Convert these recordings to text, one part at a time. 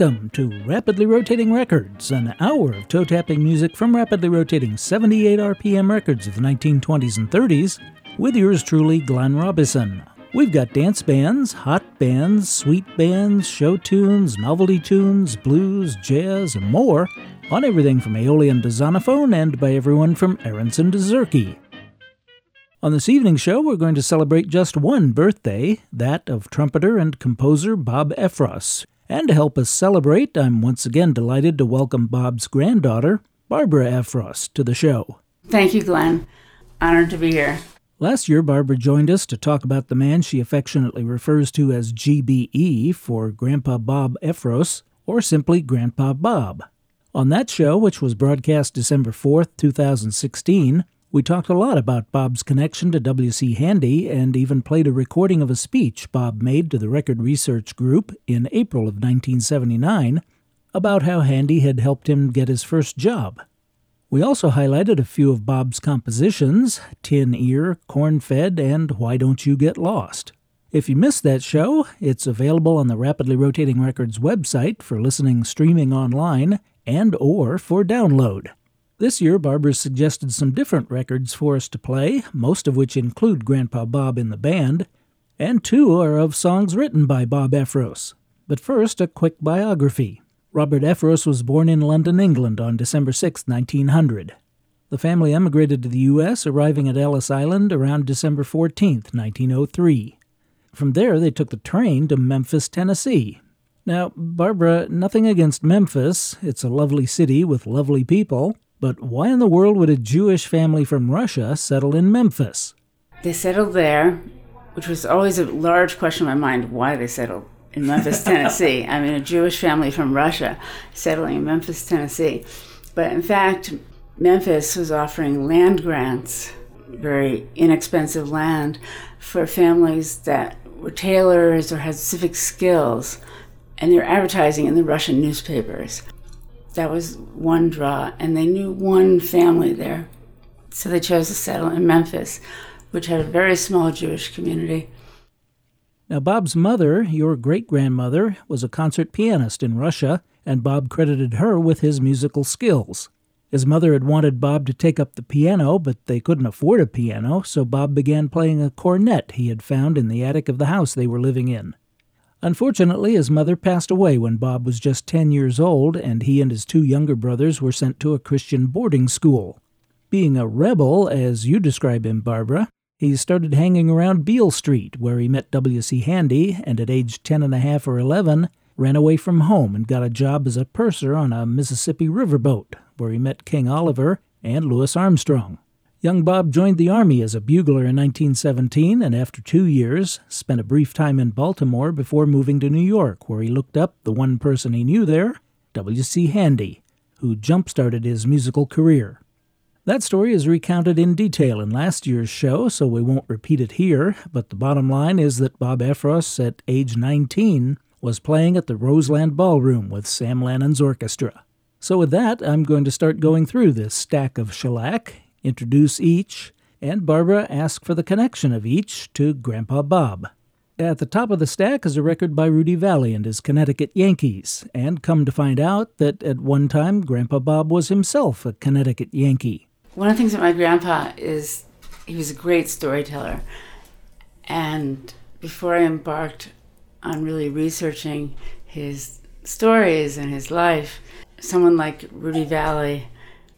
Welcome to Rapidly Rotating Records, an hour of toe tapping music from rapidly rotating 78 RPM records of the 1920s and 30s, with yours truly, Glenn Robison. We've got dance bands, hot bands, sweet bands, show tunes, novelty tunes, blues, jazz, and more on everything from Aeolian to Zonophone and by everyone from Aaronson to Zurke. On this evening's show, we're going to celebrate just one birthday, that of trumpeter and composer Bob Effros, and to help us celebrate, I'm once again delighted to welcome Bob's granddaughter, Barbara Effros, to the show. Thank you, Glenn. Honored to be here. Last year, Barbara joined us to talk about the man she affectionately refers to as GBE for Grandpa Bob Effros, or simply Grandpa Bob. On that show, which was broadcast December 4th, 2016, we talked a lot about Bob's connection to W.C. Handy and even played a recording of a speech Bob made to the Record Research Group in April of 1979 about how Handy had helped him get his first job. We also highlighted a few of Bob's compositions Tin Ear, Corn Fed, and Why Don't You Get Lost. If you missed that show, it's available on the Rapidly Rotating Records website for listening streaming online and or for download. This year, Barbara suggested some different records for us to play, most of which include Grandpa Bob in the band, and two are of songs written by Bob Effros. But first, a quick biography. Robert Effros was born in London, England on December 6, 1900. The family emigrated to the U.S., arriving at Ellis Island around December 14, 1903. From there, they took the train to Memphis, Tennessee. Now, Barbara, nothing against Memphis. It's a lovely city with lovely people. But why in the world would a Jewish family from Russia settle in Memphis? They settled there, which was always a large question in my mind why they settled in Memphis, Tennessee. I mean, a Jewish family from Russia settling in Memphis, Tennessee. But in fact, Memphis was offering land grants, very inexpensive land, for families that were tailors or had civic skills, and they're advertising in the Russian newspapers. That was one draw, and they knew one family there. So they chose to settle in Memphis, which had a very small Jewish community. Now, Bob's mother, your great grandmother, was a concert pianist in Russia, and Bob credited her with his musical skills. His mother had wanted Bob to take up the piano, but they couldn't afford a piano, so Bob began playing a cornet he had found in the attic of the house they were living in. Unfortunately, his mother passed away when Bob was just 10 years old, and he and his two younger brothers were sent to a Christian boarding school. Being a rebel, as you describe him, Barbara, he started hanging around Beale Street, where he met W.C. Handy, and at age 10 and a half or 11, ran away from home and got a job as a purser on a Mississippi riverboat, where he met King Oliver and Louis Armstrong. Young Bob joined the Army as a bugler in 1917 and after two years spent a brief time in Baltimore before moving to New York, where he looked up the one person he knew there, W.C. Handy, who jump started his musical career. That story is recounted in detail in last year's show, so we won't repeat it here, but the bottom line is that Bob Effros, at age 19, was playing at the Roseland Ballroom with Sam Lanin's orchestra. So, with that, I'm going to start going through this stack of shellac introduce each, and Barbara ask for the connection of each to Grandpa Bob. At the top of the stack is a record by Rudy Vallee and his Connecticut Yankees, and come to find out that at one time Grandpa Bob was himself a Connecticut Yankee. One of the things that my grandpa is he was a great storyteller. And before I embarked on really researching his stories and his life, someone like Rudy Vallee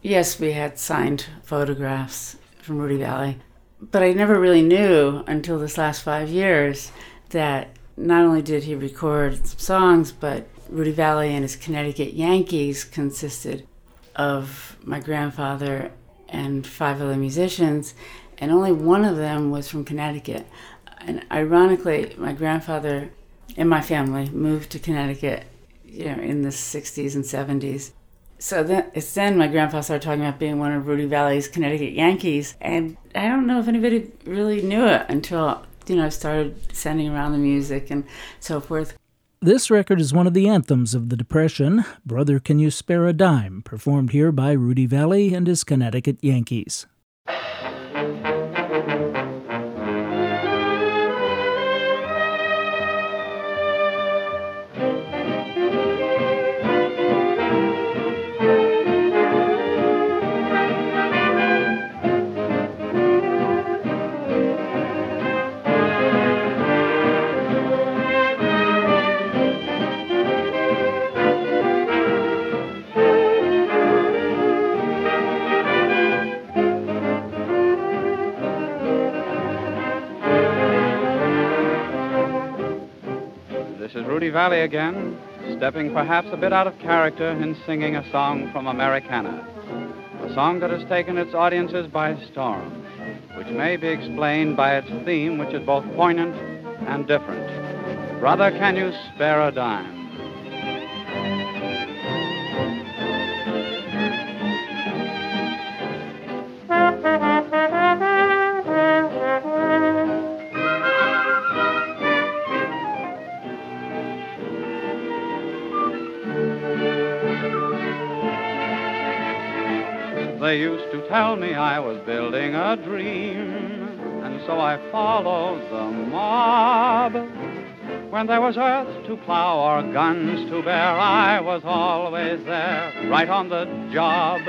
Yes, we had signed photographs from Rudy Vallee, but I never really knew until this last five years that not only did he record some songs, but Rudy Vallee and his Connecticut Yankees consisted of my grandfather and five other musicians, and only one of them was from Connecticut. And ironically, my grandfather and my family moved to Connecticut, you know, in the 60s and 70s so then it's then my grandpa started talking about being one of Rudy Vallee's Connecticut Yankees, and I don't know if anybody really knew it until you know I started sending around the music and so forth. This record is one of the anthems of the Depression, Brother Can You Spare a Dime, performed here by Rudy Vallee and his Connecticut Yankees. Vallée again, stepping perhaps a bit out of character in singing a song from Americana. A song that has taken its audiences by storm, which may be explained by its theme, which is both poignant and different. Brother, can you spare a dime? Tell me I was building a dream, and so I followed the mob. When there was earth to plow or guns to bear, I was always there, right on the job.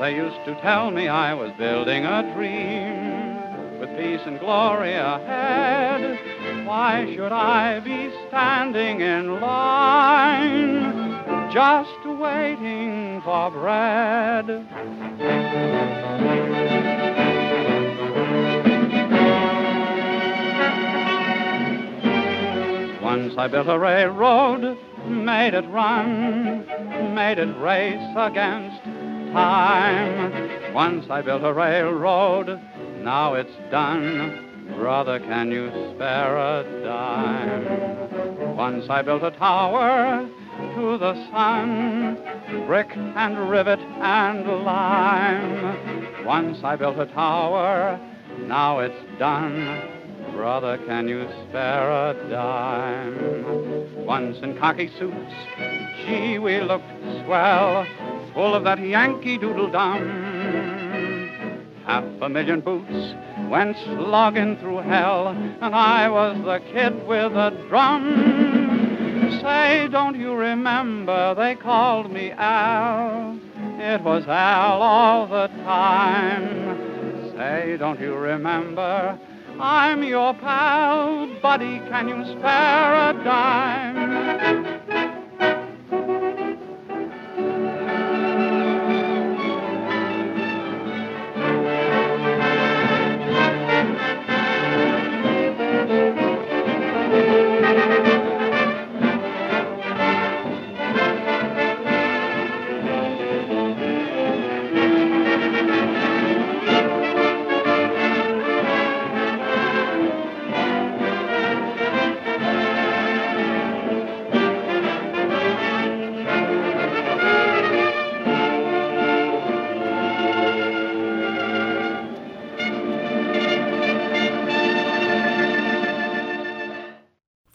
They used to tell me I was building a dream, with peace and glory ahead. Why should I be standing in line? just waiting for bread. Once I built a railroad, made it run, made it race against time. Once I built a railroad, now it's done. Brother, can you spare a dime? Once I built a tower, to the sun, brick and rivet and lime. Once I built a tower, now it's done. Brother, can you spare a dime? Once in khaki suits, gee, we looked swell, full of that Yankee doodle dum. Half a million boots went slogging through hell, and I was the kid with a drum. Say, don't you remember they called me Al? It was Al all the time. Say, don't you remember? I'm your pal, buddy. Can you spare a dime?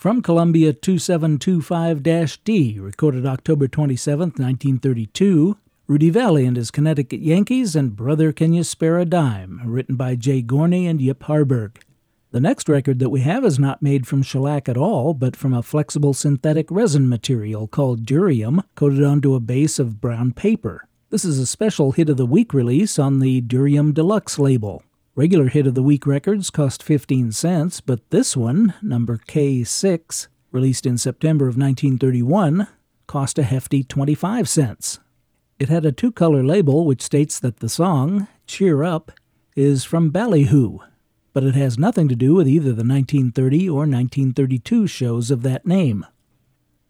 From Columbia 2725-D, recorded October 27, 1932, Rudy Vallée and his Connecticut Yankees and Brother Can You Spare a Dime, written by Jay Gorney and Yip Harburg. The next record that we have is not made from shellac at all, but from a flexible synthetic resin material called durium, coated onto a base of brown paper. This is a special Hit of the Week release on the Durium Deluxe label. Regular hit of the week records cost 15 cents, but this one, number K6, released in September of 1931, cost a hefty 25 cents. It had a two color label which states that the song, Cheer Up, is from Ballyhoo, but it has nothing to do with either the 1930 or 1932 shows of that name.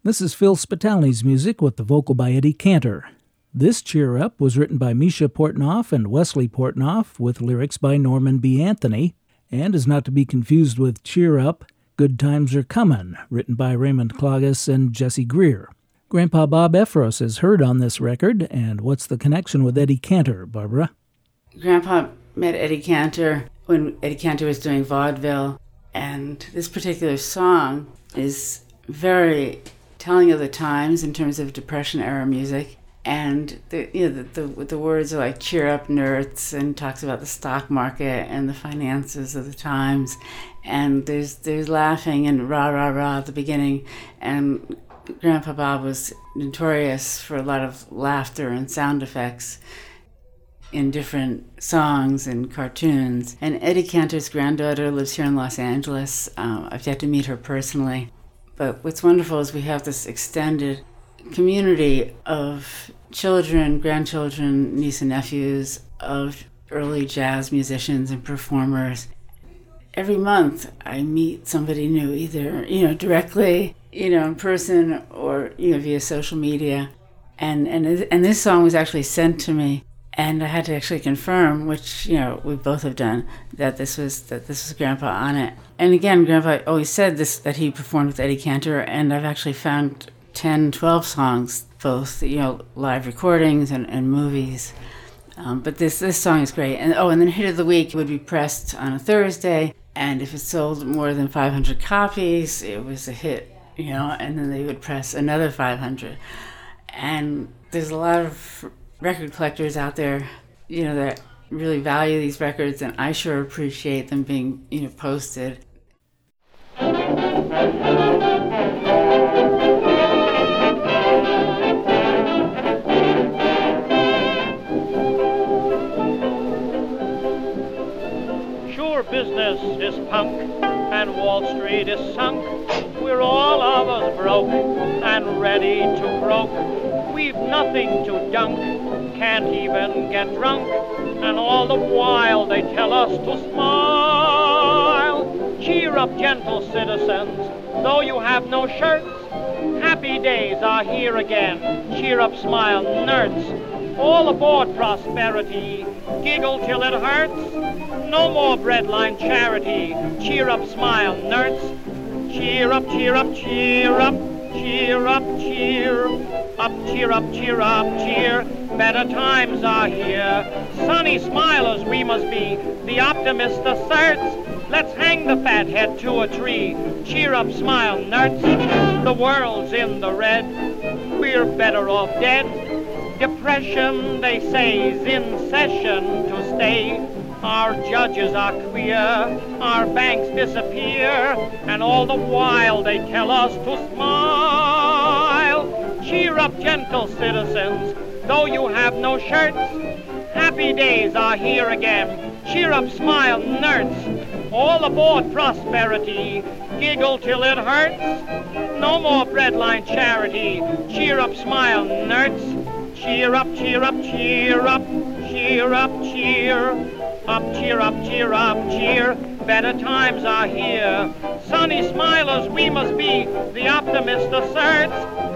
This is Phil Spitalny's music with the vocal by Eddie Cantor. This cheer up was written by Misha Portnoff and Wesley Portnoff with lyrics by Norman B. Anthony and is not to be confused with Cheer Up, Good Times Are Comin', written by Raymond Klages and Jesse Greer. Grandpa Bob Effros is heard on this record, and what's the connection with Eddie Cantor, Barbara? Grandpa met Eddie Cantor when Eddie Cantor was doing vaudeville, and this particular song is very telling of the times in terms of Depression era music and the you know the, the, the words are like cheer up nerds and talks about the stock market and the finances of the times. And there's there's laughing and rah rah rah at the beginning. And grandpa bob was notorious for a lot of laughter and sound effects in different songs and cartoons. And eddie cantor's granddaughter lives here in los angeles. Uh, i've yet to meet her personally. But what's wonderful is we have this extended community of children, grandchildren, niece and nephews of early jazz musicians and performers. every month I meet somebody new, either, you know, directly, you know, in person or, you know, via social media. And, and, and this song was actually sent to me and I had to actually confirm, which you know we both have done, that this was that this was Grandpa on it. And again, Grandpa always said this that he performed with Eddie Cantor, and I've actually found 10, 12 songs, both you know live recordings and, and movies. Um, but this this song is great. And oh, and then hit of the week would be pressed on a Thursday, and if it sold more than 500 copies, it was a hit, you know. And then they would press another 500. And there's a lot of record collectors out there, you know, that really value these records, and I sure appreciate them being, you know, posted. Is sunk. We're all of us broke and ready to croak We've nothing to dunk, can't even get drunk, and all the while they tell us to smile. Cheer up, gentle citizens, though you have no shirts. Happy days are here again. Cheer up, smile, nerds. All aboard prosperity. Giggle till it hurts. No more breadline charity. Cheer up, smile, nerds. Cheer up, cheer up, cheer up. Cheer up, cheer up, cheer up, cheer up, cheer. Better times are here. Sunny smilers we must be, the optimist asserts. Let's hang the fat head to a tree. Cheer up, smile, nerds. The world's in the red. We're better off dead. Depression, they say, is in session to stay. Our judges are queer, our banks disappear, and all the while they tell us to smile. Cheer up, gentle citizens, though you have no shirts. Happy days are here again. Cheer up, smile, nerds. All aboard prosperity. Giggle till it hurts. No more breadline charity. Cheer up, smile, nerds. Cheer up, cheer up, cheer up, cheer up, cheer. Up, cheer up, cheer up, cheer. Better times are here. Sunny smilers we must be, the optimist asserts.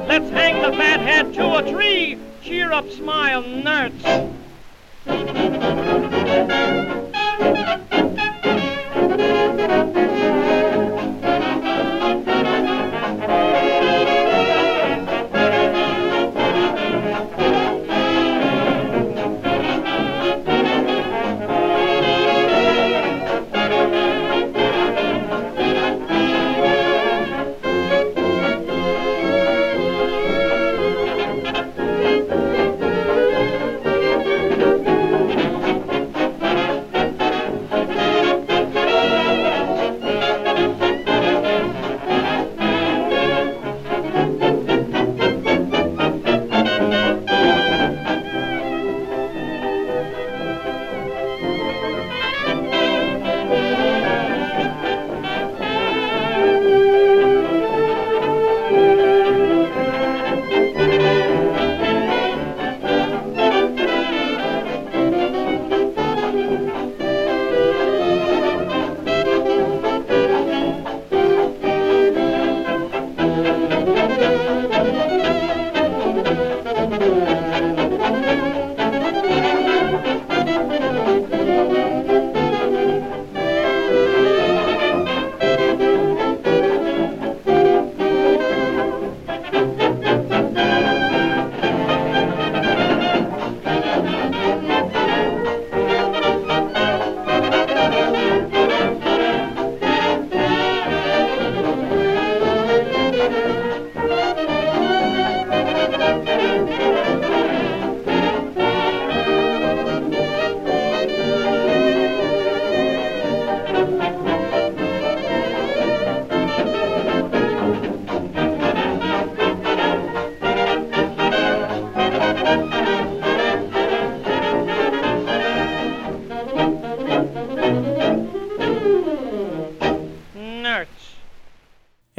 Let's hang the fat head to a tree. Cheer up, smile, nerds.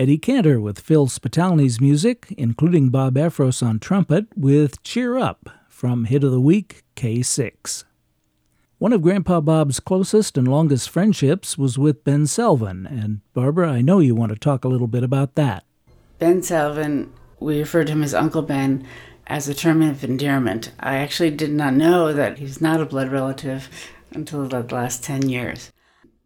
Eddie Cantor with Phil Spitalny's music, including Bob Effros on trumpet, with Cheer Up from Hit of the Week K6. One of Grandpa Bob's closest and longest friendships was with Ben Selvin, and Barbara, I know you want to talk a little bit about that. Ben Selvin, we referred to him as Uncle Ben as a term of endearment. I actually did not know that he's not a blood relative until the last 10 years.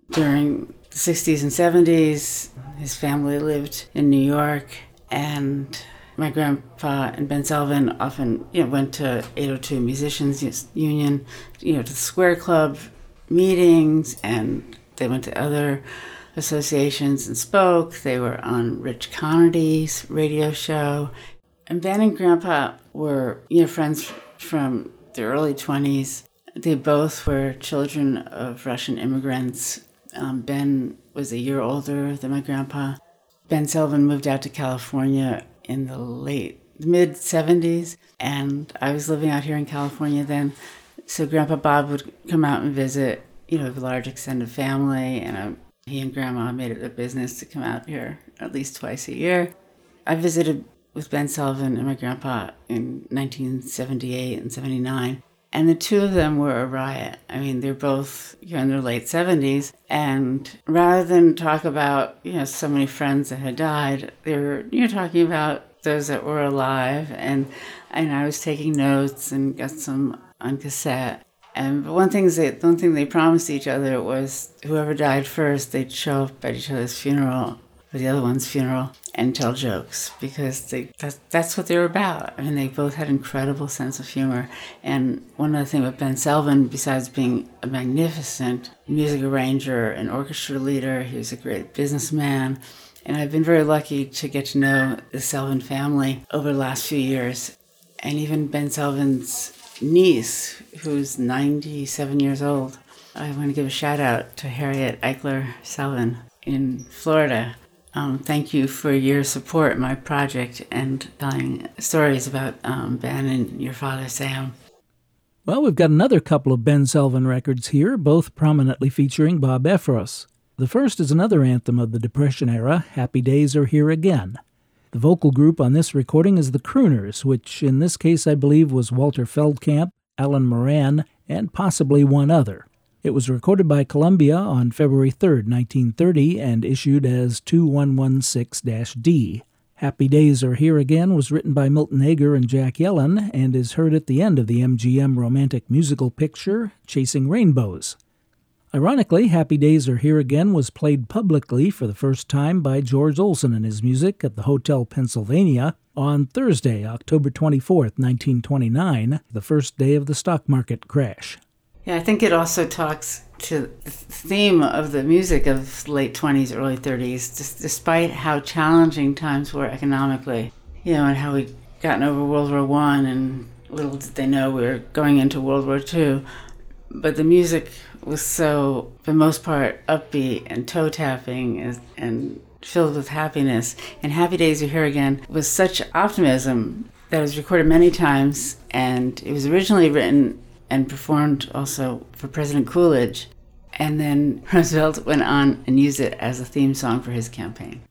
During the 60s and 70s, his family lived in New York, and my grandpa and Ben Selvin often you know, went to 802 Musicians Union, you know, to the Square Club meetings, and they went to other associations and spoke. They were on Rich Conaty's radio show. And Ben and Grandpa were, you know, friends from the early 20s. They both were children of Russian immigrants. Um, ben was a year older than my grandpa. Ben Selvin moved out to California in the late mid 70s, and I was living out here in California then. So Grandpa Bob would come out and visit. You know, a large extended family, and um, he and Grandma made it a business to come out here at least twice a year. I visited with Ben Selvin and my grandpa in 1978 and 79. And the two of them were a riot. I mean, they're both you know, in their late 70s. And rather than talk about, you know, so many friends that had died, they were, you know, talking about those that were alive. And, and I was taking notes and got some on cassette. And one thing they, one thing they promised each other was whoever died first, they'd show up at each other's funeral, or the other one's funeral, and tell jokes because they that's, that's what they were about. I mean, they both had incredible sense of humor. And one other thing about Ben Selvin, besides being a magnificent music arranger and orchestra leader, he was a great businessman. And I've been very lucky to get to know the Selvin family over the last few years. And even Ben Selvin's niece, who's 97 years old. I want to give a shout out to Harriet Eichler Selvin in Florida. Um, thank you for your support my project and telling stories about um, Ben and your father, Sam. Well, we've got another couple of Ben Selvin records here, both prominently featuring Bob Effros. The first is another anthem of the Depression era, Happy Days Are Here Again. The vocal group on this recording is the Crooners, which in this case I believe was Walter Feldkamp, Alan Moran, and possibly one other. It was recorded by Columbia on February 3, 1930, and issued as 2116 D. Happy Days Are Here Again was written by Milton Ager and Jack Yellen and is heard at the end of the MGM romantic musical picture Chasing Rainbows. Ironically, Happy Days Are Here Again was played publicly for the first time by George Olsen and his music at the Hotel Pennsylvania on Thursday, October 24, 1929, the first day of the stock market crash. Yeah, I think it also talks to the theme of the music of late 20s, early 30s, just despite how challenging times were economically, you know, and how we'd gotten over World War One, and little did they know we were going into World War Two. But the music was so, for the most part, upbeat and toe tapping and, and filled with happiness. And Happy Days Are Here Again was such optimism that was recorded many times. And it was originally written and performed also for President Coolidge. And then Roosevelt went on and used it as a theme song for his campaign.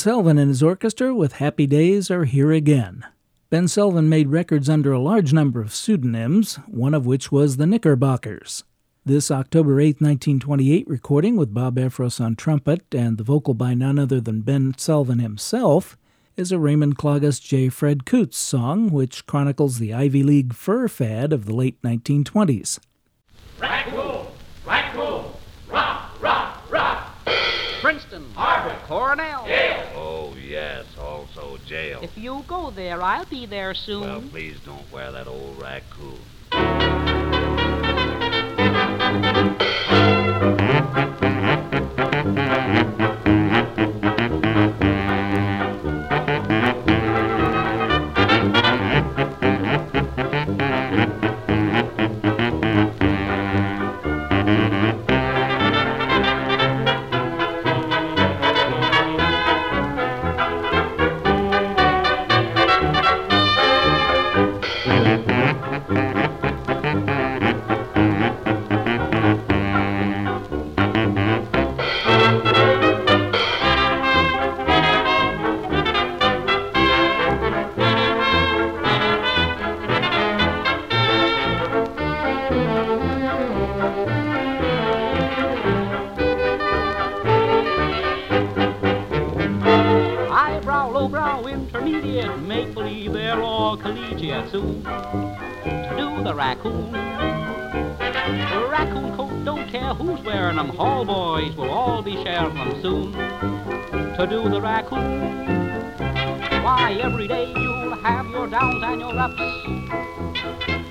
Selvin and his orchestra with Happy Days Are Here Again. Ben Selvin made records under a large number of pseudonyms, one of which was the Knickerbockers. This October 8, 1928 recording with Bob Effros on trumpet and the vocal by none other than Ben Selvin himself is a Raymond Klages J. Fred Coots song which chronicles the Ivy League fur fad of the late 1920s. Raccoon! Raccoon! Rock! Rock! Rock! Princeton, Harvard! Cornell. Yale! Oh, yes, also jail. If you go there, I'll be there soon. Well, please don't wear that old raccoon.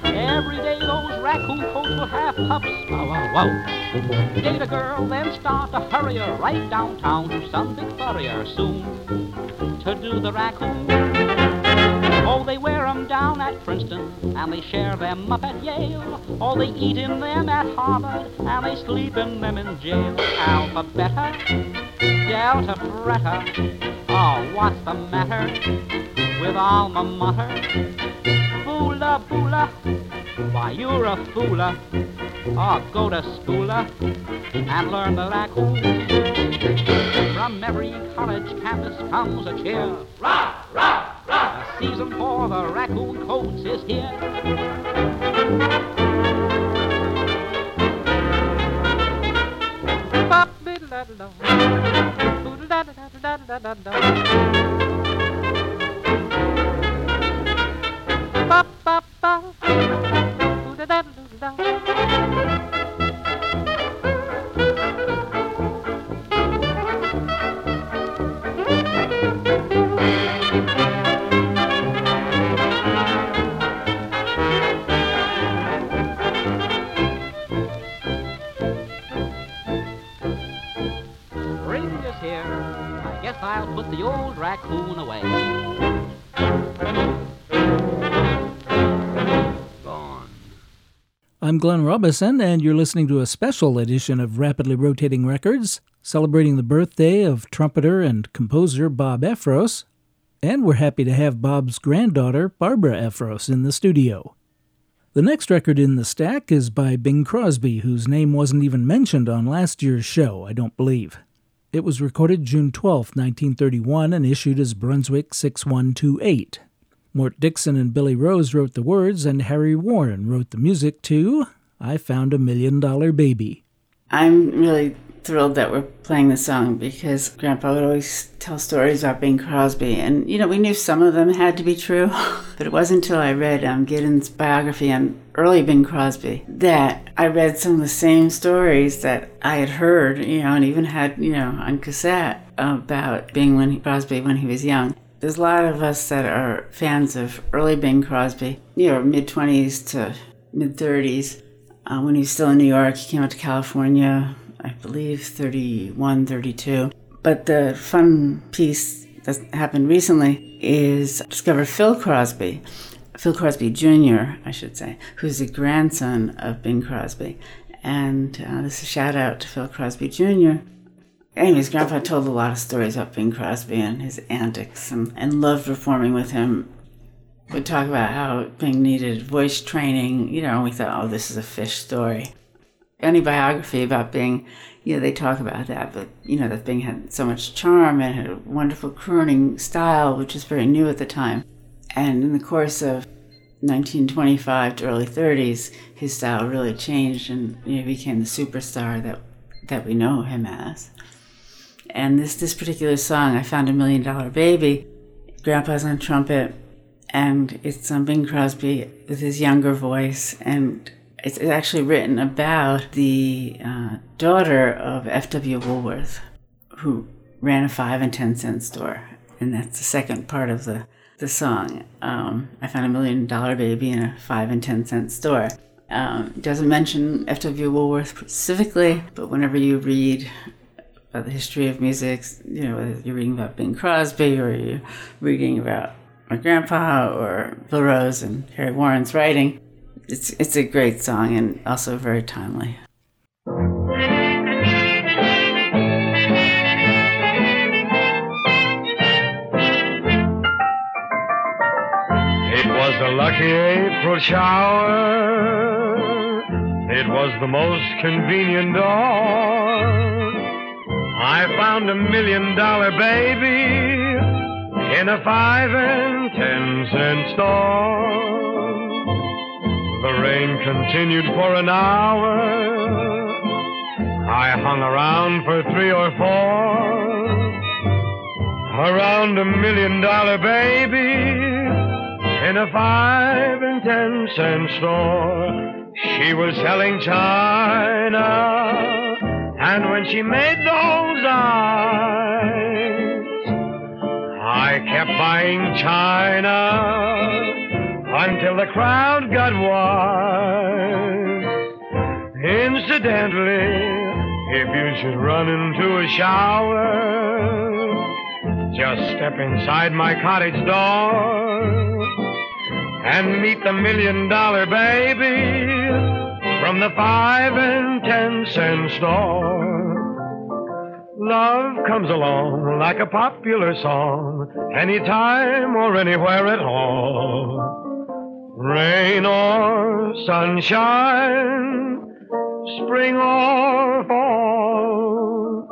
Every day those raccoon coats will have pups. Wow, wow, wow. Date a girl, then start to hurry her right downtown to some big furrier soon to do the raccoon. Oh, they wear 'em down at Princeton, and they share them up at Yale. Oh, they eat in them at Harvard, and they sleep in them in jail. Alpha, beta, delta, bretta. Oh, what's the matter with alma mater? Boola, boola, why you're a fooler. Oh, go to schooler and learn the raccoon. From every college campus comes a cheer. Rock! Rock! Rock! The season for the raccoon coats is here. Bop-diddle-da-da-da. Boodle-da-da-da-da-da-da. Bop-bop-ba. Boodle-da-da-da-da. The old raccoon away. Gone. I'm Glenn Robison, and you're listening to a special edition of Rapidly Rotating Records, celebrating the birthday of trumpeter and composer Bob Effros. And we're happy to have Bob's granddaughter, Barbara Effros, in the studio. The next record in the stack is by Bing Crosby, whose name wasn't even mentioned on last year's show, I don't believe. It was recorded June 12, 1931, and issued as Brunswick 6128. Mort Dixon and Billy Rose wrote the words, and Harry Warren wrote the music to I Found a Million Dollar Baby. I'm really thrilled that we're playing the song because Grandpa would always tell stories about Bing Crosby. And, you know, we knew some of them had to be true, but it wasn't until I read um, Giddins' biography on early Bing Crosby that I read some of the same stories that I had heard, you know, and even had, you know, on cassette about Bing when Crosby when he was young. There's a lot of us that are fans of early Bing Crosby, you know, mid 20s to mid 30s. Uh, when he was still in New York, he came out to California, I believe 31, 32. But the fun piece that happened recently is discover Phil Crosby, Phil Crosby Jr., I should say, who's the grandson of Bing Crosby. And uh, this is a shout out to Phil Crosby Jr. Anyways, Grandpa told a lot of stories about Bing Crosby and his antics and, and loved performing with him. Would talk about how Bing needed voice training, you know, and we thought, oh, this is a fish story. Any biography about Bing, you know, they talk about that, but you know, that Bing had so much charm and had a wonderful crooning style, which was very new at the time. And in the course of 1925 to early 30s, his style really changed and you know, became the superstar that that we know him as. And this this particular song, I found a million dollar baby. Grandpa's on trumpet, and it's on Bing Crosby with his younger voice, and it's actually written about the uh, daughter of F.W. Woolworth, who ran a five and ten cent store, and that's the second part of the the song. Um, I found a million dollar baby in a five and ten cent store. Um, doesn't mention F.W. Woolworth specifically, but whenever you read about the history of music, you know, whether you're reading about Bing Crosby or you're reading about my grandpa or Bill Rose and Harry Warren's writing, it's, it's a great song and also very timely. It was a lucky April shower. It was the most convenient dawn. I found a million dollar baby in a five and ten cent store. The rain continued for an hour. I hung around for three or four. Around a million dollar baby in a five and ten cent store. She was selling china, and when she made those eyes, I kept buying china until the crowd got wise. Incidentally, if you should run into a shower, just step inside my cottage door and meet the million dollar baby from the five and ten cent store. Love comes along like a popular song, anytime or anywhere at all. Rain or sunshine, spring or fall.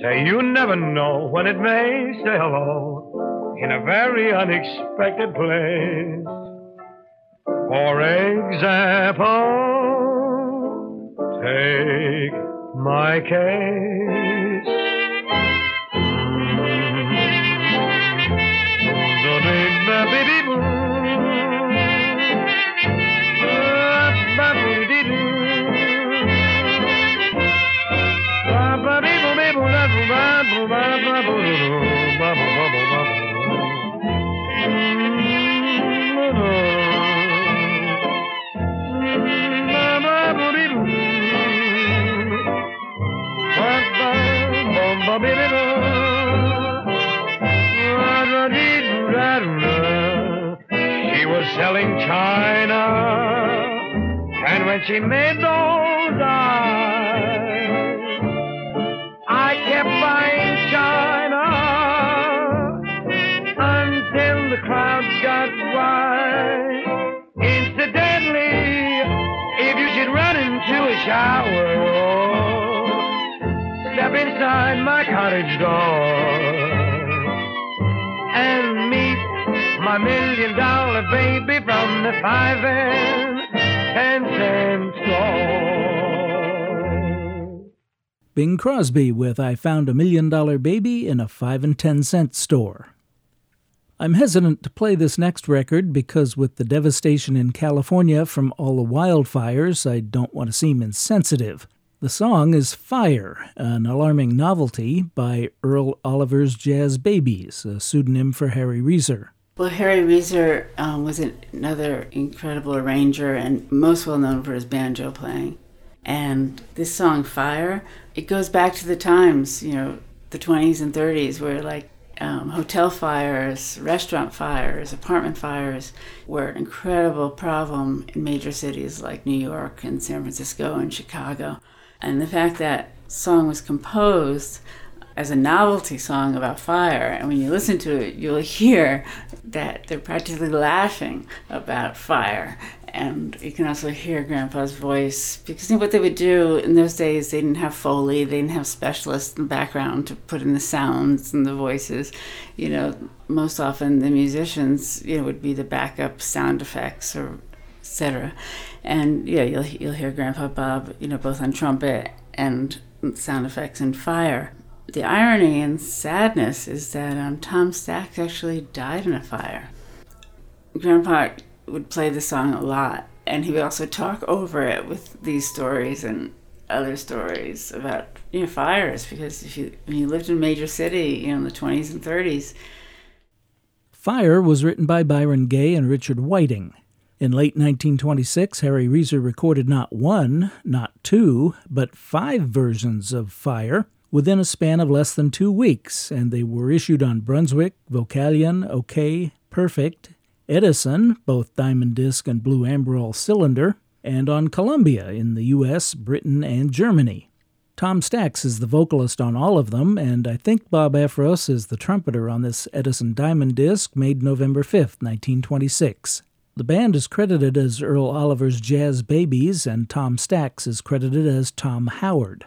Say you never know when it may say hello in a very unexpected place. For example, take my case. She she made those eyes, I kept buying china until the crowds got wide. Incidentally, if you should run into a shower, step inside my cottage door and meet my million dollar baby from the five and ten cent Bing Crosby with I Found a Million Dollar Baby in a 5 and 10 cent store. I'm hesitant to play this next record because, with the devastation in California from all the wildfires, I don't want to seem insensitive. The song is Fire, an alarming novelty by Earl Oliver's Jazz Babies, a pseudonym for Harry Reser. Well, Harry Reser um, was another incredible arranger and most well known for his banjo playing. And this song, Fire, it goes back to the times, you know, the 20s and 30s, where like um, hotel fires, restaurant fires, apartment fires were an incredible problem in major cities like New York and San Francisco and Chicago. And the fact that song was composed as a novelty song about fire. And when you listen to it, you'll hear that they're practically laughing about fire. And you can also hear Grandpa's voice because you know, what they would do in those days, they didn't have Foley, they didn't have specialists in the background to put in the sounds and the voices. You know, most often the musicians, you know, would be the backup sound effects or etc. And yeah, you'll you'll hear Grandpa Bob, you know, both on trumpet and sound effects and fire the irony and sadness is that um, Tom Stacks actually died in a fire. Grandpa would play the song a lot, and he would also talk over it with these stories and other stories about you know fires because if you when you lived in a major city, you know in the 20s and 30s. Fire was written by Byron Gay and Richard Whiting. In late 1926, Harry Reser recorded not one, not two, but five versions of Fire within a span of less than two weeks, and they were issued on Brunswick, Vocalion, Okeh, Perfect, Edison, both diamond disc and blue amberol cylinder, and on Columbia in the US, Britain, and Germany. Tom Stacks is the vocalist on all of them, and I think Bob Effros is the trumpeter on this Edison diamond disc made November 5, 1926. The band is credited as Earl Oliver's Jazz Babies, and Tom Stacks is credited as Tom Howard.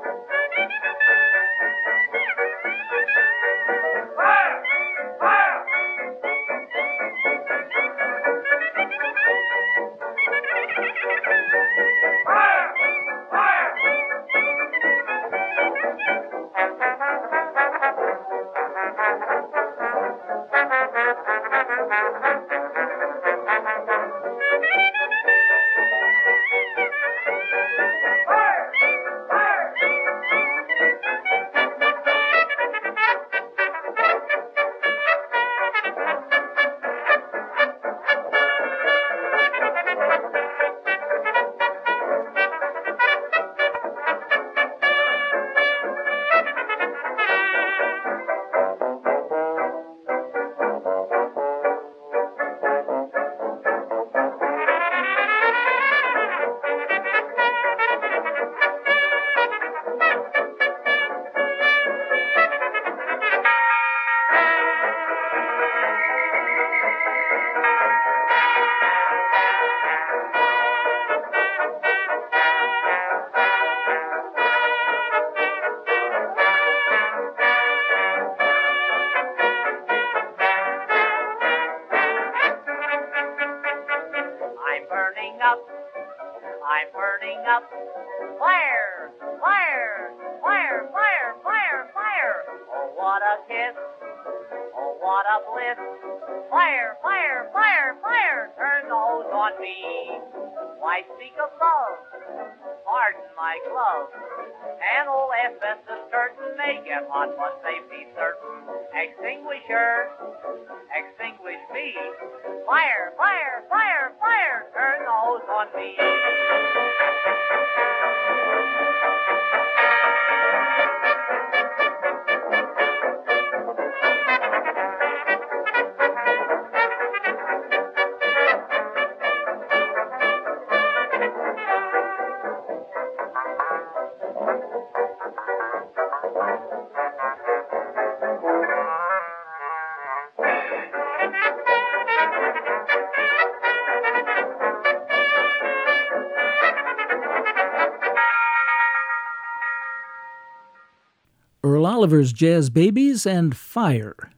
Oliver's Jazz Babies and Fire.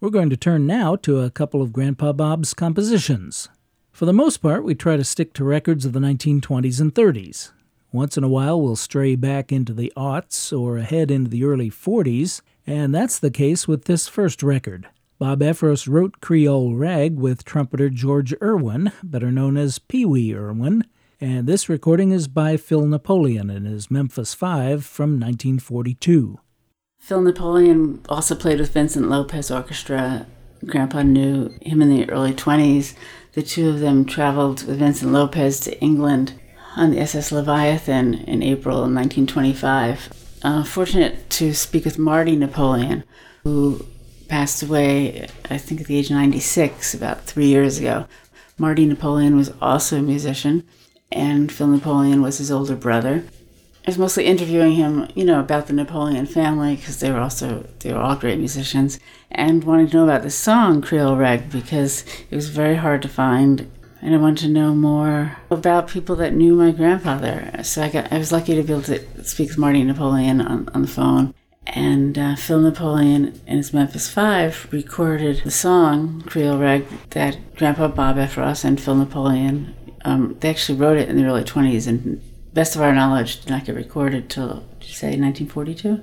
We're going to turn now to a couple of Grandpa Bob's compositions. For the most part, we try to stick to records of the 1920s and 30s. Once in a while, we'll stray back into the aughts or ahead into the early 40s, and that's the case with this first record. Bob Effros wrote Creole Rag with trumpeter George Irwin, better known as Pee Wee Irwin, and this recording is by Phil Napoleon in his Memphis Five from 1942. Phil Napoleon also played with Vincent Lopez Orchestra. Grandpa knew him in the early 20s. The two of them traveled with Vincent Lopez to England on the SS Leviathan in April 1925. Uh, fortunate to speak with Marty Napoleon, who passed away, I think, at the age of 96, about three years ago. Marty Napoleon was also a musician, and Phil Napoleon was his older brother. I was mostly interviewing him, you know, about the Napoleon family because they were also they were all great musicians, and wanting to know about the song Creole Rag because it was very hard to find, and I wanted to know more about people that knew my grandfather. So I got I was lucky to be able to speak with Marty Napoleon on, on the phone, and uh, Phil Napoleon and his Memphis Five recorded the song Creole Rag that Grandpa Bob Effros and Phil Napoleon um, they actually wrote it in the early 20s and best of our knowledge did not get recorded till did you say 1942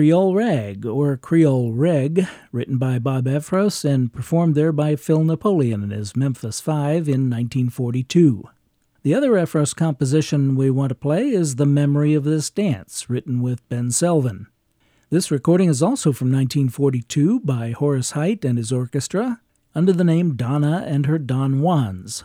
Creole Rag, or Creole Reg, written by Bob Effros and performed there by Phil Napoleon in his Memphis Five in 1942. The other Effros composition we want to play is The Memory of This Dance, written with Ben Selvin. This recording is also from 1942 by Horace Heidt and his orchestra under the name Donna and her Don Juans.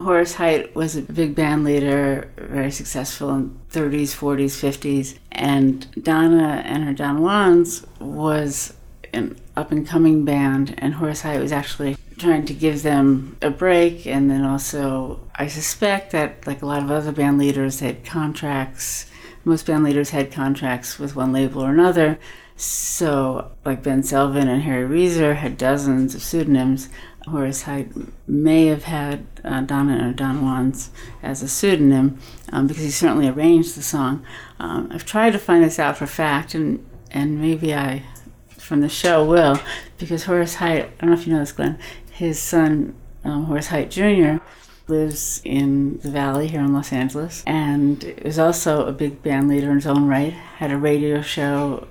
Horace Heidt was a big band leader, very successful in 30s, 40s, 50s, and Donna and her Don Juans was an up and coming band, and Horace Heidt was actually trying to give them a break. And then also, I suspect that, like a lot of other band leaders, had contracts. Most band leaders had contracts with one label or another. So, like Ben Selvin and Harry Reser had dozens of pseudonyms. Horace Heidt may have had uh, Donna or Don Juans as a pseudonym um, because he certainly arranged the song. Um, I've tried to find this out for fact, and, and maybe I, from the show, will, because Horace Heidt, I don't know if you know this, Glenn, his son, um, Horace Heidt Jr., lives in the Valley here in Los Angeles, and is also a big band leader in his own right, had a radio show.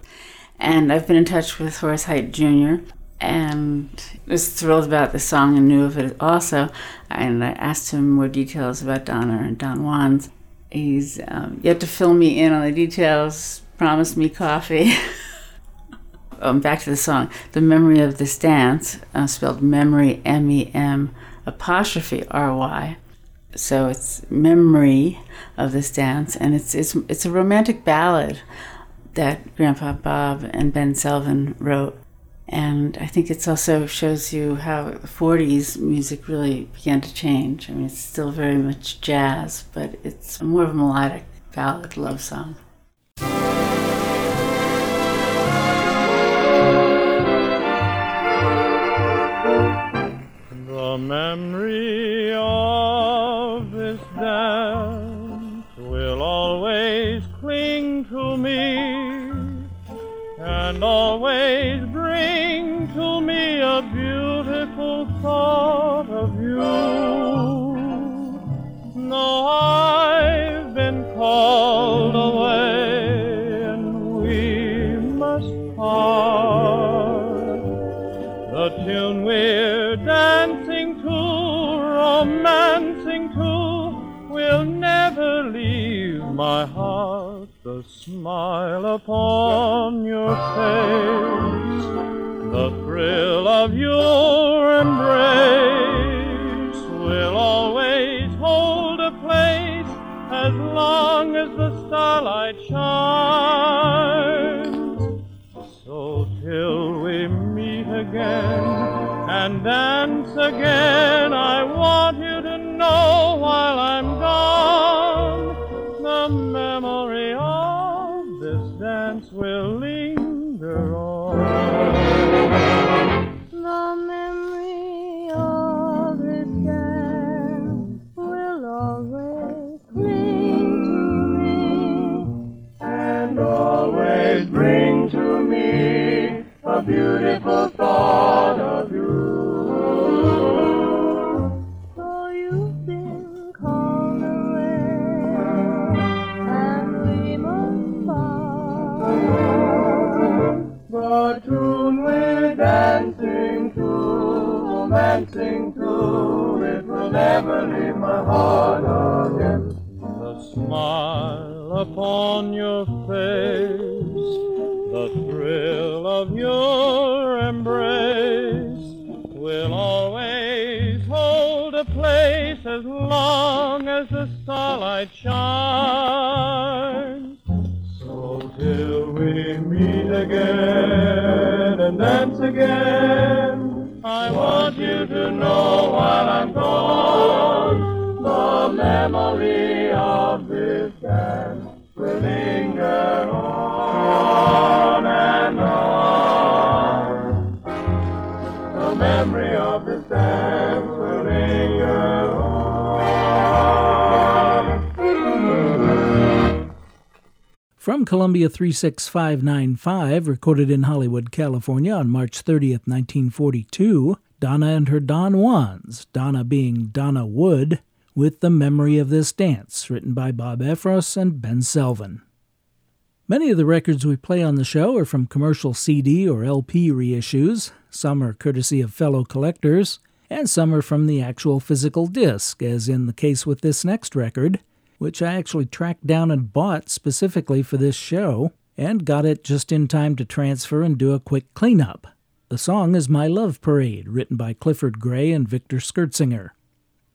And I've been in touch with Horace Heidt Jr., and was thrilled about the song and knew of it also. And I asked him more details about Donna and Don Juan's. He's um, yet to fill me in on the details, promised me coffee. um, back to the song. The Memory of This Dance, uh, spelled memory, M E M apostrophe R Y. So it's memory of this dance, and it's, it's, it's a romantic ballad that Grandpa Bob and Ben Selvin wrote and I think it also shows you how the 40s music really began to change. I mean, it's still very much jazz, but it's more of a melodic ballad love song. The memory of this dance will always cling to me and always bring to me a beautiful thought of you. No, I've been called away and we must part. The tune we're dancing to, romancing to, will never leave my heart. The smile upon your face, thrill of your embrace will always hold a place as long as the starlight shines. So till we meet again and dance again, I beautiful thought of you. So you've been called away, and we must part. The tune we're dancing to, romancing to, it will never leave my heart again. The smile upon your face, the thrill of your embrace will always hold a place as long as the starlight shines. So till we meet again and dance again, I want you to know while I'm gone, the memory of From Columbia 36595, recorded in Hollywood, California on March 30th, 1942, Donna and her Don Juans, Donna being Donna Wood, with The Memory of This Dance, written by Bob Effros and Ben Selvin. Many of the records we play on the show are from commercial CD or LP reissues, some are courtesy of fellow collectors, and some are from the actual physical disc, as in the case with this next record, which I actually tracked down and bought specifically for this show, and got it just in time to transfer and do a quick cleanup. The song is My Love Parade, written by Clifford Gray and Victor Schertzinger.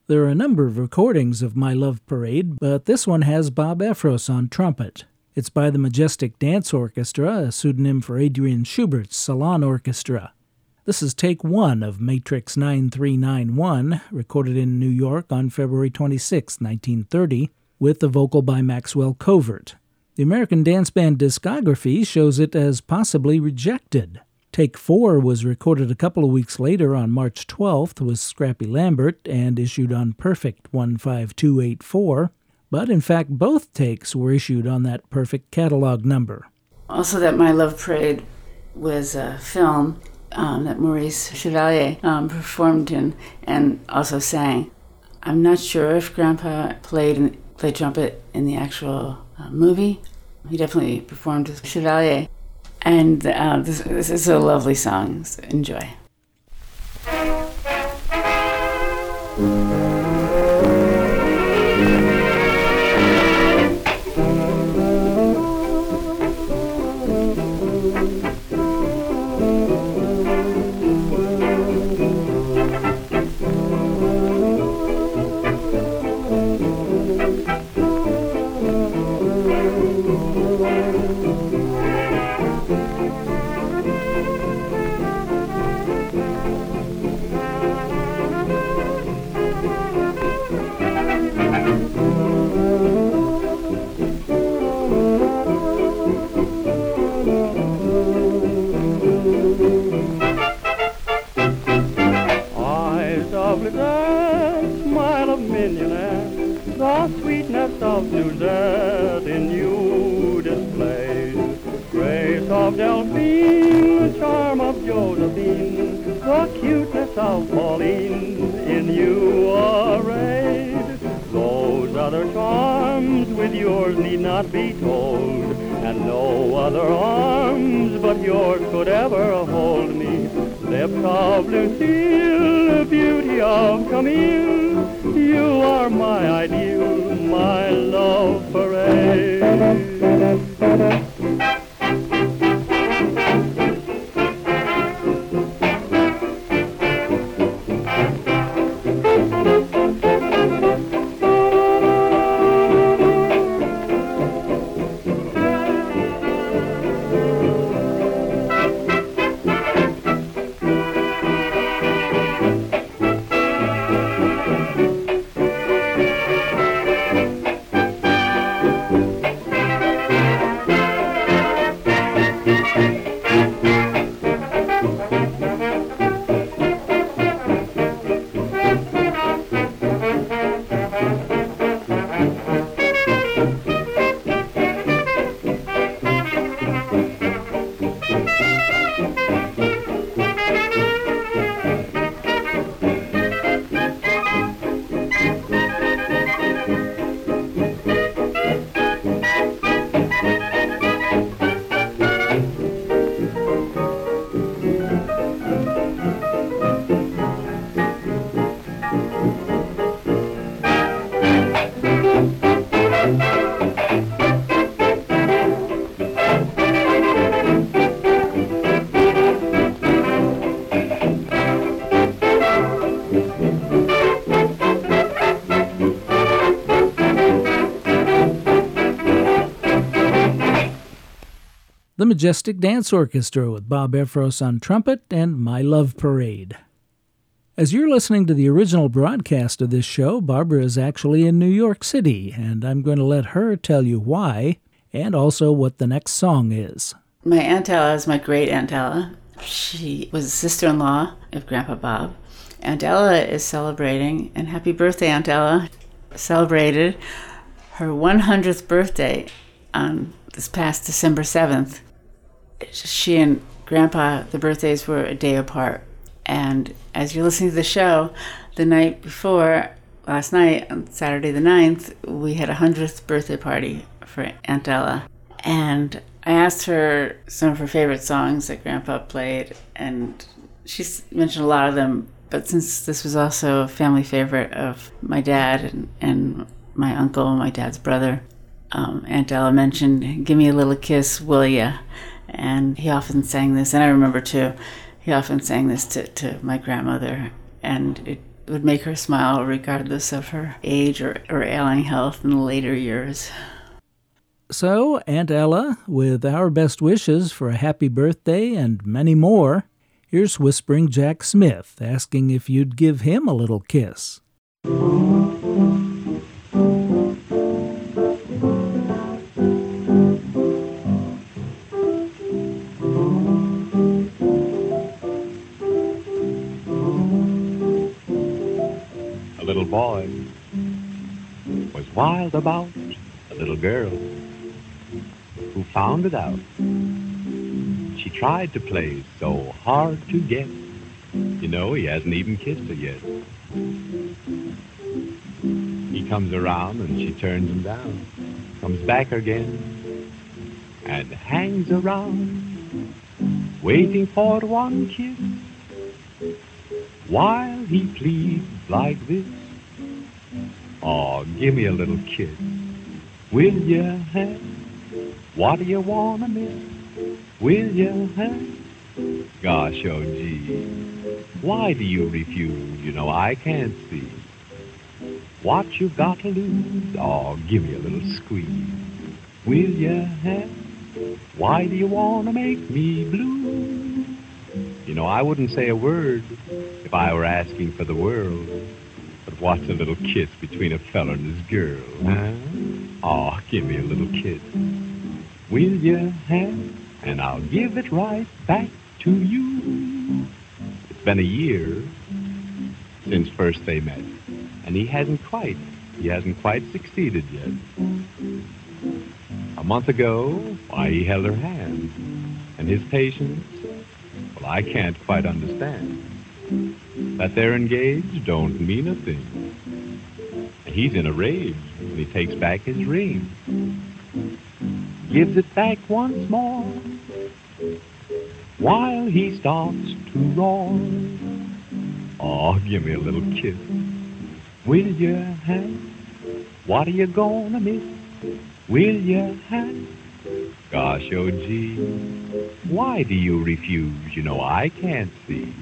There are a number of recordings of My Love Parade, but this one has Bob Effros on trumpet. It's by the Majestic Dance Orchestra, a pseudonym for Adrian Schubert's Salon Orchestra. This is take one of Matrix 9391, recorded in New York on February 26, 1930, with the vocal by Maxwell Covert. The American Dance Band discography shows it as possibly rejected. Take 4 was recorded a couple of weeks later on March 12th with Scrappy Lambert and issued on Perfect 15284, but in fact both takes were issued on that Perfect catalog number. Also, that My Love Parade was a film um, that Maurice Chevalier um, performed in and also sang. I'm not sure if Grandpa played in, played trumpet in the actual uh, movie. He definitely performed with Chevalier. And uh, this, this is a lovely song. So enjoy. Of Suzette in you displayed. Grace of Delphine, the charm of Josephine, the cuteness of Pauline in you arrayed. Those other charms with yours need not be told, and no other arms but yours could ever hold me. Lips of Lucille, beauty of Camille, you are my ideal, my love parade. The Majestic Dance Orchestra with Bob Effros on trumpet and My Love Parade. As you're listening to the original broadcast of this show, Barbara is actually in New York City, and I'm going to let her tell you why and also what the next song is. My Aunt Ella is my great Aunt Ella. She was sister in law of Grandpa Bob. Aunt Ella is celebrating, and happy birthday, Aunt Ella. Celebrated her 100th birthday on this past December 7th. She and Grandpa, the birthdays were a day apart. And as you're listening to the show, the night before, last night, on Saturday the 9th, we had a 100th birthday party for Aunt Ella. And I asked her some of her favorite songs that Grandpa played, and she mentioned a lot of them. But since this was also a family favorite of my dad and, and my uncle my dad's brother, um, Aunt Ella mentioned, Give me a little kiss, will ya? And he often sang this, and I remember too, he often sang this to, to my grandmother, and it would make her smile regardless of her age or, or ailing health in the later years. So, Aunt Ella, with our best wishes for a happy birthday and many more, here's Whispering Jack Smith asking if you'd give him a little kiss. Boy was wild about a little girl who found it out. She tried to play so hard to get. You know, he hasn't even kissed her yet. He comes around and she turns him down. Comes back again and hangs around, waiting for one kiss. While he pleads like this, Oh, give me a little kiss. Will ya, huh? What do you wanna miss? Will ya, huh? Gosh, oh gee, why do you refuse? You know I can't see what you've got to lose. Oh, give me a little squeeze. Will ya, huh? Why do you wanna make me blue? You know I wouldn't say a word if I were asking for the world. But what's a little kiss between a feller and his girl, huh? Oh, give me a little kiss. Will you, huh? And I'll give it right back to you. It's been a year since first they met, and he hasn't quite, he hasn't quite succeeded yet. A month ago, why, he held her hand, and his patience, well, I can't quite understand. That they're engaged don't mean a thing. He's in a rage when he takes back his ring. Gives it back once more while he starts to roar. Oh, give me a little kiss. Will you, huh? What are you gonna miss? Will you, huh? Gosh, oh gee, why do you refuse? You know I can't see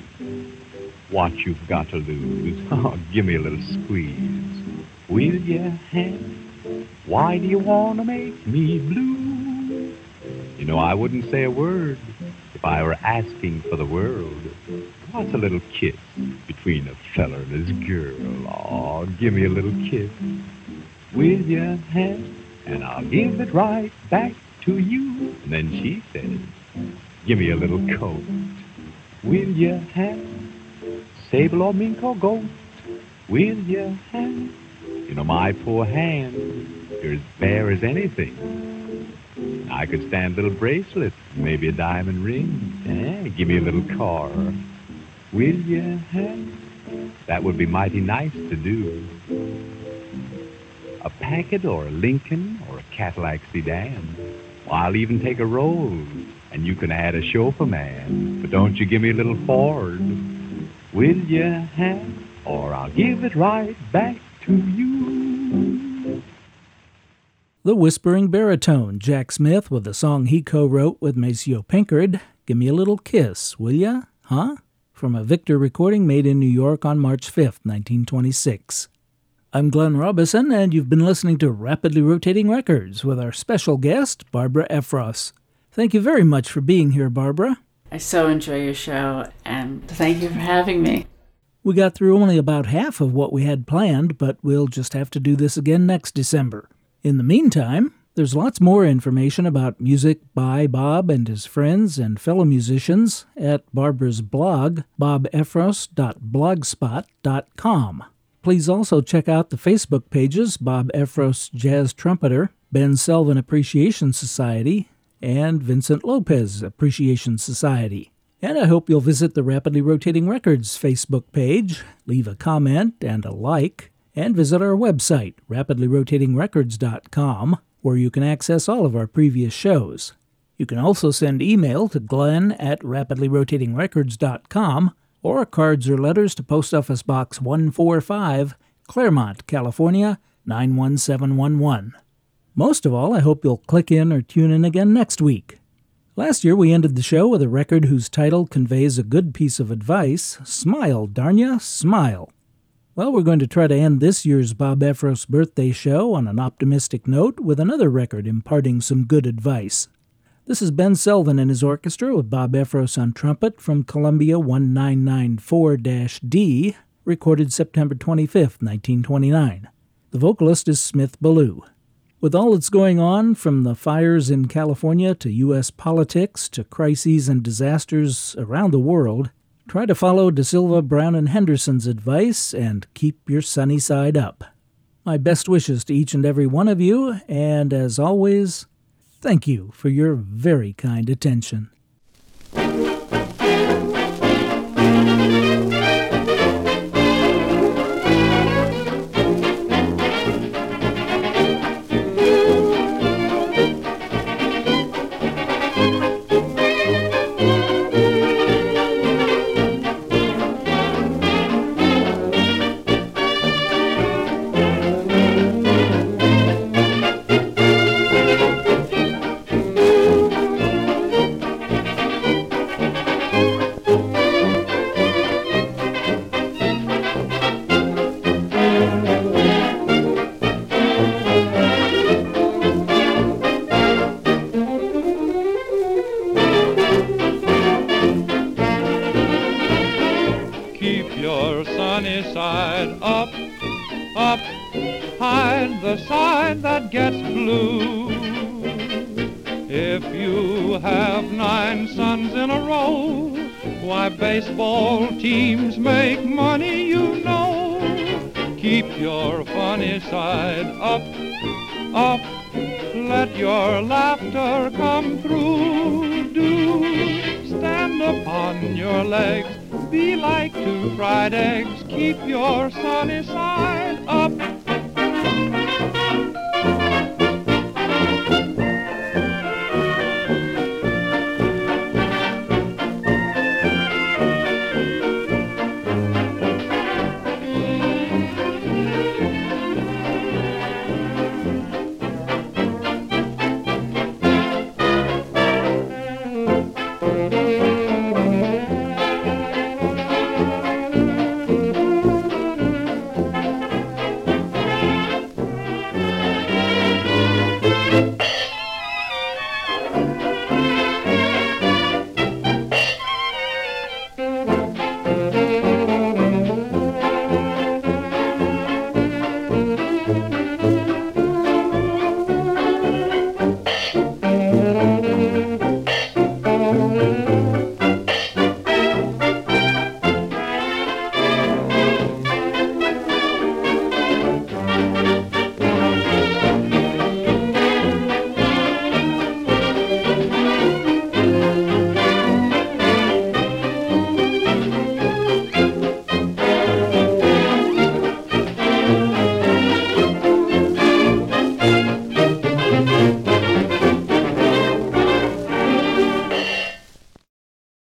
what you've got to lose. Oh, give me a little squeeze. Will you, huh? Why do you want to make me blue? You know, I wouldn't say a word if I were asking for the world. What's a little kiss between a feller and his girl? Oh, give me a little kiss. Will you, huh? And I'll give it right back to you. And then she said, give me a little coat. Will you, huh? Sable or mink or goat, will you have? You know, my poor hand, you're as bare as anything. I could stand little bracelets, maybe a diamond ring. Eh, give me a little car. Will you? That would be mighty nice to do. A Packard or a Lincoln or a Cadillac sedan. Well, I'll even take a Rolls, and you can add a chauffeur man. But don't you give me a little Ford. Will you have, or I'll give it right back to you. The whispering baritone, Jack Smith, with a song he co wrote with Maceo Pinkard, Give Me a Little Kiss, Will Ya? Huh? From a Victor recording made in New York on March 5th, 1926. I'm Glenn Robison, and you've been listening to Rapidly Rotating Records with our special guest, Barbara Effros. Thank you very much for being here, Barbara. I so enjoy your show, and thank you for having me. We got through only about half of what we had planned, but we'll just have to do this again next December. In the meantime, there's lots more information about music by Bob and his friends and fellow musicians at Barbara's blog, bobeffros.blogspot.com. Please also check out the Facebook pages Bob Effros Jazz Trumpeter, Ben Selvin Appreciation Society, and Vincent Lopez Appreciation Society. And I hope you'll visit the Rapidly Rotating Records Facebook page, leave a comment and a like, and visit our website, rapidlyrotatingrecords.com, where you can access all of our previous shows. You can also send email to glenn at rapidlyrotatingrecords.com or cards or letters to Post Office Box 145, Claremont, California 91711. Most of all, I hope you'll click in or tune in again next week. Last year, we ended the show with a record whose title conveys a good piece of advice Smile, darn ya, smile. Well, we're going to try to end this year's Bob Effros birthday show on an optimistic note with another record imparting some good advice. This is Ben Selvin and his orchestra with Bob Effros on trumpet from Columbia 1994 D, recorded September 25, 1929. The vocalist is Smith Ballew. With all that's going on, from the fires in California to U.S. politics to crises and disasters around the world, try to follow DeSylva, Brown, and Henderson's advice and keep your sunny side up. My best wishes to each and every one of you, and as always, thank you for your very kind attention. Hide the side that gets blue. If you have nine sons in a row, why baseball teams make money, you know. Keep your funny side up, up, let your laughter come through. Do stand upon your legs, be like two fried eggs, keep your sunny side up.